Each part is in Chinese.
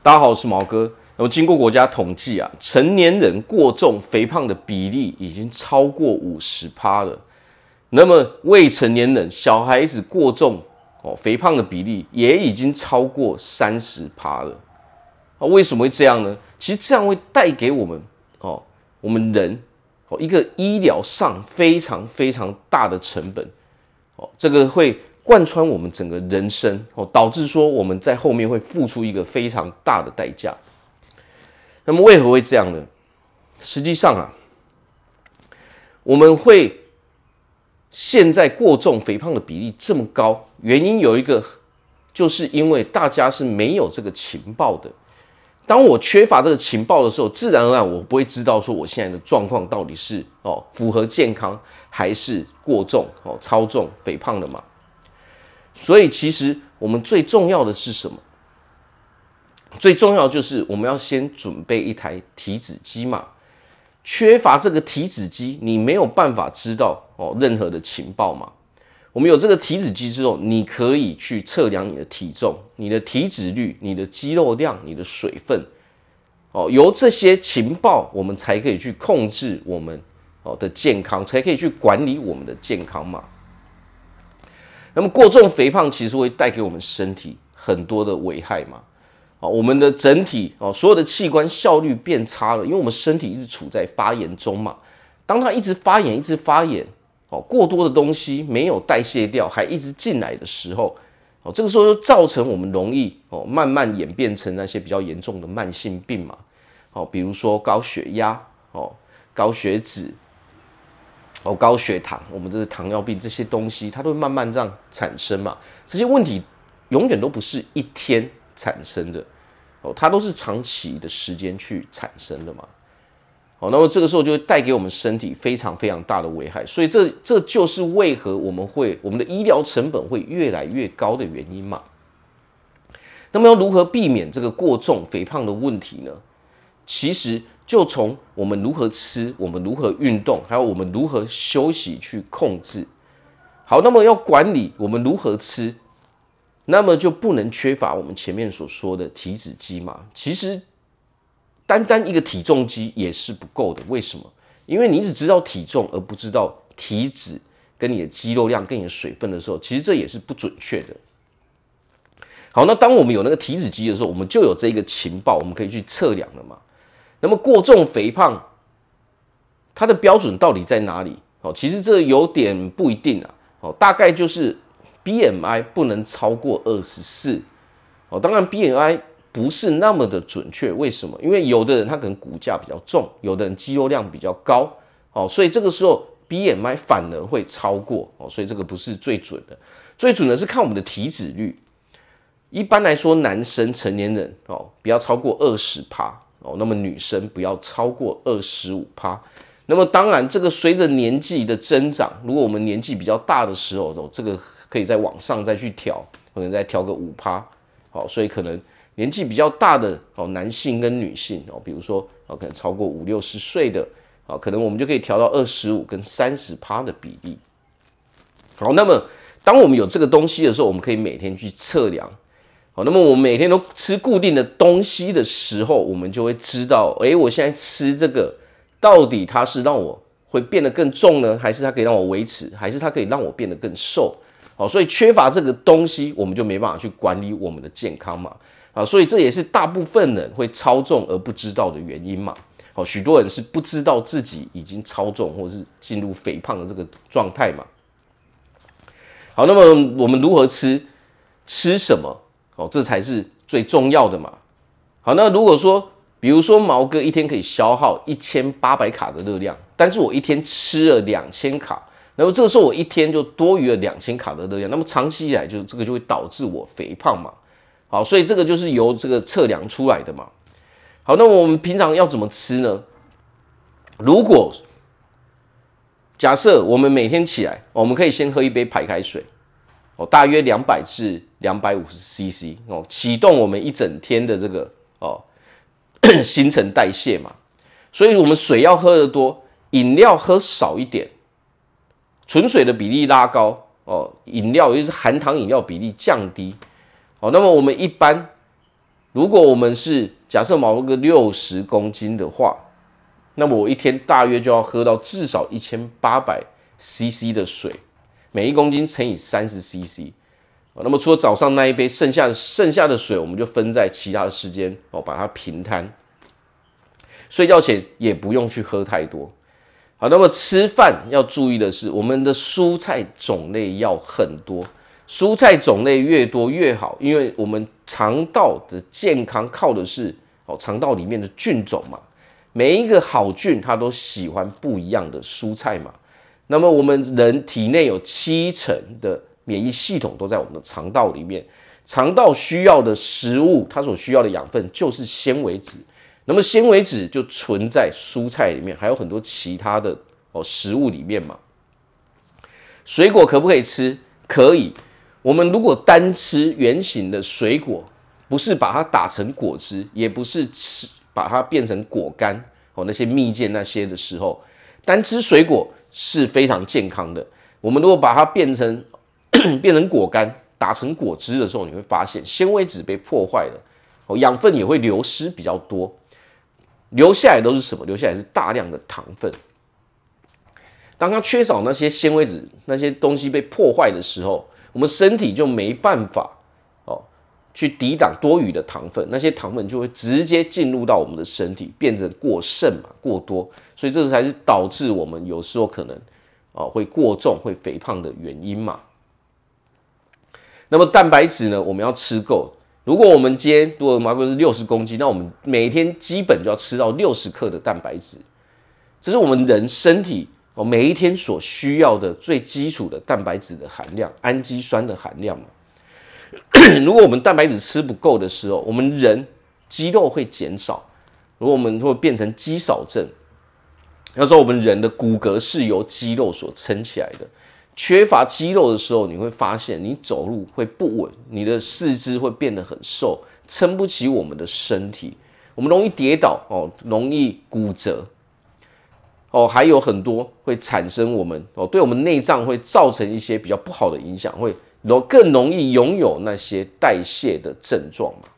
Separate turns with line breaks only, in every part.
大家好，我是毛哥。那么经过国家统计啊，成年人过重肥胖的比例已经超过五十趴了。那么未成年人小孩子过重哦，肥胖的比例也已经超过三十趴了。啊，为什么会这样呢？其实这样会带给我们哦，我们人哦一个医疗上非常非常大的成本哦，这个会贯穿我们整个人生哦，导致说我们在后面会付出一个非常大的代价。那么为何会这样呢？实际上啊，我们会现在过重肥胖的比例这么高，原因有一个，就是因为大家是没有这个情报的。当我缺乏这个情报的时候，自然而然我不会知道说我现在的状况到底是哦符合健康还是过重哦超重肥胖的嘛。所以其实我们最重要的是什么？最重要就是我们要先准备一台体脂机嘛，缺乏这个体脂机，你没有办法知道哦任何的情报嘛。我们有这个体脂机之后，你可以去测量你的体重、你的体脂率、你的肌肉量、你的水分，哦，由这些情报，我们才可以去控制我们哦的健康，才可以去管理我们的健康嘛。那么过重肥胖其实会带给我们身体很多的危害嘛。哦，我们的整体哦，所有的器官效率变差了，因为我们身体一直处在发炎中嘛。当它一直发炎，一直发炎，哦，过多的东西没有代谢掉，还一直进来的时候，哦，这个时候就造成我们容易哦，慢慢演变成那些比较严重的慢性病嘛。哦，比如说高血压，哦，高血脂，哦，高血糖，我们这是糖尿病这些东西，它都会慢慢这样产生嘛。这些问题永远都不是一天产生的哦，它都是长期的时间去产生的嘛。好，那么这个时候就会带给我们身体非常非常大的危害，所以这这就是为何我们会我们的医疗成本会越来越高的原因嘛。那么要如何避免这个过重肥胖的问题呢？其实就从我们如何吃，我们如何运动，还有我们如何休息去控制。好，那么要管理我们如何吃。那么就不能缺乏我们前面所说的体脂机嘛？其实单单一个体重机也是不够的。为什么？因为你只知道体重而不知道体脂跟你的肌肉量跟你的水分的时候，其实这也是不准确的。好，那当我们有那个体脂机的时候，我们就有这个情报，我们可以去测量了嘛。那么过重肥胖，它的标准到底在哪里？哦，其实这有点不一定啊。哦，大概就是。BMI 不能超过二十四哦，当然 BMI 不是那么的准确，为什么？因为有的人他可能骨架比较重，有的人肌肉量比较高哦，所以这个时候 BMI 反而会超过哦，所以这个不是最准的，最准的是看我们的体脂率。一般来说，男生成年人哦不要超过二十趴哦，那么女生不要超过二十五趴。那么当然，这个随着年纪的增长，如果我们年纪比较大的时候哦，这个。可以再往上再去调，可能再调个五趴，好，所以可能年纪比较大的哦，男性跟女性哦，比如说哦，可能超过五六十岁的，啊，可能我们就可以调到二十五跟三十趴的比例。好，那么当我们有这个东西的时候，我们可以每天去测量。好，那么我们每天都吃固定的东西的时候，我们就会知道，诶，我现在吃这个到底它是让我会变得更重呢，还是它可以让我维持，还是它可以让我变得更瘦？好，所以缺乏这个东西，我们就没办法去管理我们的健康嘛。啊，所以这也是大部分人会超重而不知道的原因嘛。好，许多人是不知道自己已经超重或是进入肥胖的这个状态嘛。好，那么我们如何吃？吃什么？哦，这才是最重要的嘛。好，那如果说，比如说毛哥一天可以消耗一千八百卡的热量，但是我一天吃了两千卡。那么这个时候我一天就多余了两千卡的热量，那么长期以来就这个就会导致我肥胖嘛。好，所以这个就是由这个测量出来的嘛。好，那我们平常要怎么吃呢？如果假设我们每天起来，我们可以先喝一杯白开水，哦，大约两百至两百五十 CC 哦，启动我们一整天的这个哦 新陈代谢嘛。所以我们水要喝得多，饮料喝少一点。纯水的比例拉高哦，饮料尤其是含糖饮料比例降低哦。那么我们一般如果我们是假设某个六十公斤的话，那么我一天大约就要喝到至少一千八百 CC 的水，每一公斤乘以三十 CC。那么除了早上那一杯，剩下的剩下的水，我们就分在其他的时间哦，把它平摊。睡觉前也不用去喝太多。好，那么吃饭要注意的是，我们的蔬菜种类要很多，蔬菜种类越多越好，因为我们肠道的健康靠的是哦肠道里面的菌种嘛。每一个好菌它都喜欢不一样的蔬菜嘛。那么我们人体内有七成的免疫系统都在我们的肠道里面，肠道需要的食物，它所需要的养分就是纤维质。那么纤维质就存在蔬菜里面，还有很多其他的哦食物里面嘛。水果可不可以吃？可以。我们如果单吃圆形的水果，不是把它打成果汁，也不是吃把它变成果干哦，那些蜜饯那些的时候，单吃水果是非常健康的。我们如果把它变成变成果干，打成果汁的时候，你会发现纤维质被破坏了，哦，养分也会流失比较多。留下来都是什么？留下来是大量的糖分。当它缺少那些纤维质，那些东西被破坏的时候，我们身体就没办法去抵挡多余的糖分，那些糖分就会直接进入到我们的身体，变成过剩嘛，过多。所以这才是导致我们有时候可能哦会过重、会肥胖的原因嘛。那么蛋白质呢？我们要吃够。如果我们今天如果马哥是六十公斤，那我们每天基本就要吃到六十克的蛋白质，这是我们人身体哦每一天所需要的最基础的蛋白质的含量，氨基酸的含量嘛。如果我们蛋白质吃不够的时候，我们人肌肉会减少，如果我们会变成肌少症，要说我们人的骨骼是由肌肉所撑起来的。缺乏肌肉的时候，你会发现你走路会不稳，你的四肢会变得很瘦，撑不起我们的身体，我们容易跌倒哦，容易骨折哦，还有很多会产生我们哦，对我们内脏会造成一些比较不好的影响，会容更容易拥有那些代谢的症状嘛。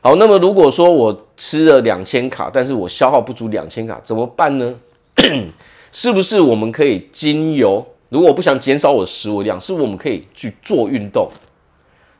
好，那么如果说我吃了两千卡，但是我消耗不足两千卡，怎么办呢？是不是我们可以经由，如果不想减少我的食物量，是不是我们可以去做运动，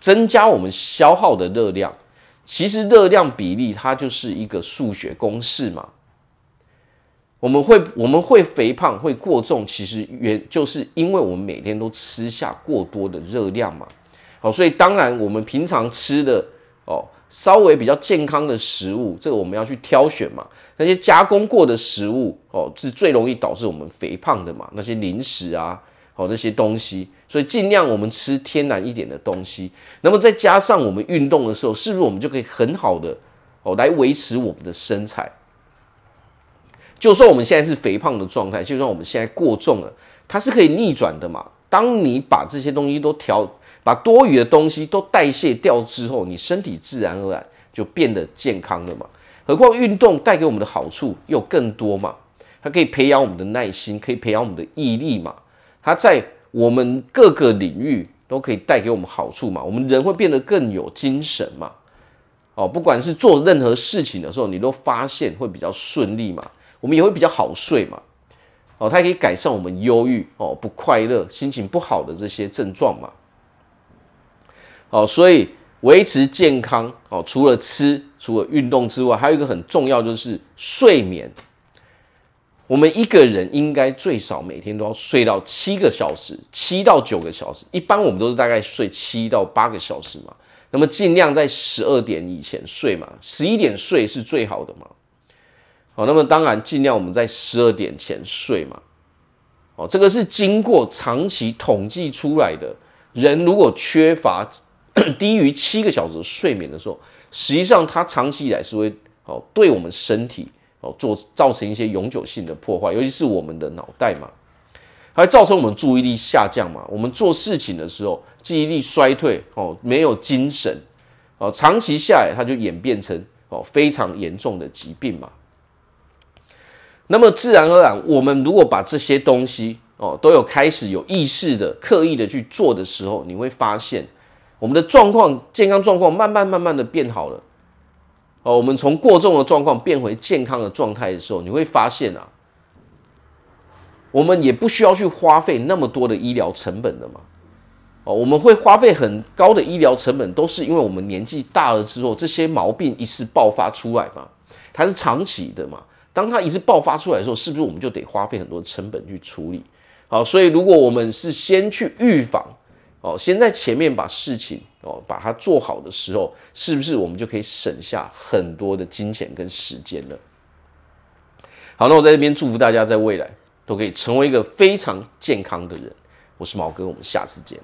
增加我们消耗的热量？其实热量比例它就是一个数学公式嘛。我们会我们会肥胖会过重，其实原就是因为我们每天都吃下过多的热量嘛。好，所以当然我们平常吃的哦。稍微比较健康的食物，这个我们要去挑选嘛。那些加工过的食物哦，是最容易导致我们肥胖的嘛。那些零食啊，哦这些东西，所以尽量我们吃天然一点的东西。那么再加上我们运动的时候，是不是我们就可以很好的哦来维持我们的身材？就算我们现在是肥胖的状态，就算我们现在过重了，它是可以逆转的嘛。当你把这些东西都调。把多余的东西都代谢掉之后，你身体自然而然就变得健康了嘛。何况运动带给我们的好处又更多嘛，它可以培养我们的耐心，可以培养我们的毅力嘛。它在我们各个领域都可以带给我们好处嘛。我们人会变得更有精神嘛。哦，不管是做任何事情的时候，你都发现会比较顺利嘛。我们也会比较好睡嘛。哦，它可以改善我们忧郁哦、不快乐、心情不好的这些症状嘛。哦，所以维持健康哦，除了吃、除了运动之外，还有一个很重要就是睡眠。我们一个人应该最少每天都要睡到七个小时，七到九个小时。一般我们都是大概睡七到八个小时嘛。那么尽量在十二点以前睡嘛，十一点睡是最好的嘛。好，那么当然尽量我们在十二点前睡嘛。哦，这个是经过长期统计出来的。人如果缺乏 低于七个小时睡眠的时候，实际上它长期以来是会哦对我们身体哦做造成一些永久性的破坏，尤其是我们的脑袋嘛，还造成我们注意力下降嘛。我们做事情的时候记忆力衰退哦，没有精神哦，长期下来它就演变成哦非常严重的疾病嘛。那么自然而然，我们如果把这些东西哦都有开始有意识的刻意的去做的时候，你会发现。我们的状况、健康状况慢慢慢慢的变好了，哦，我们从过重的状况变回健康的状态的时候，你会发现啊，我们也不需要去花费那么多的医疗成本的嘛，哦，我们会花费很高的医疗成本，都是因为我们年纪大了之后，这些毛病一次爆发出来嘛，它是长期的嘛，当它一次爆发出来的时候，是不是我们就得花费很多成本去处理？好，所以如果我们是先去预防。哦，先在前面把事情哦把它做好的时候，是不是我们就可以省下很多的金钱跟时间了？好，那我在这边祝福大家，在未来都可以成为一个非常健康的人。我是毛哥，我们下次见。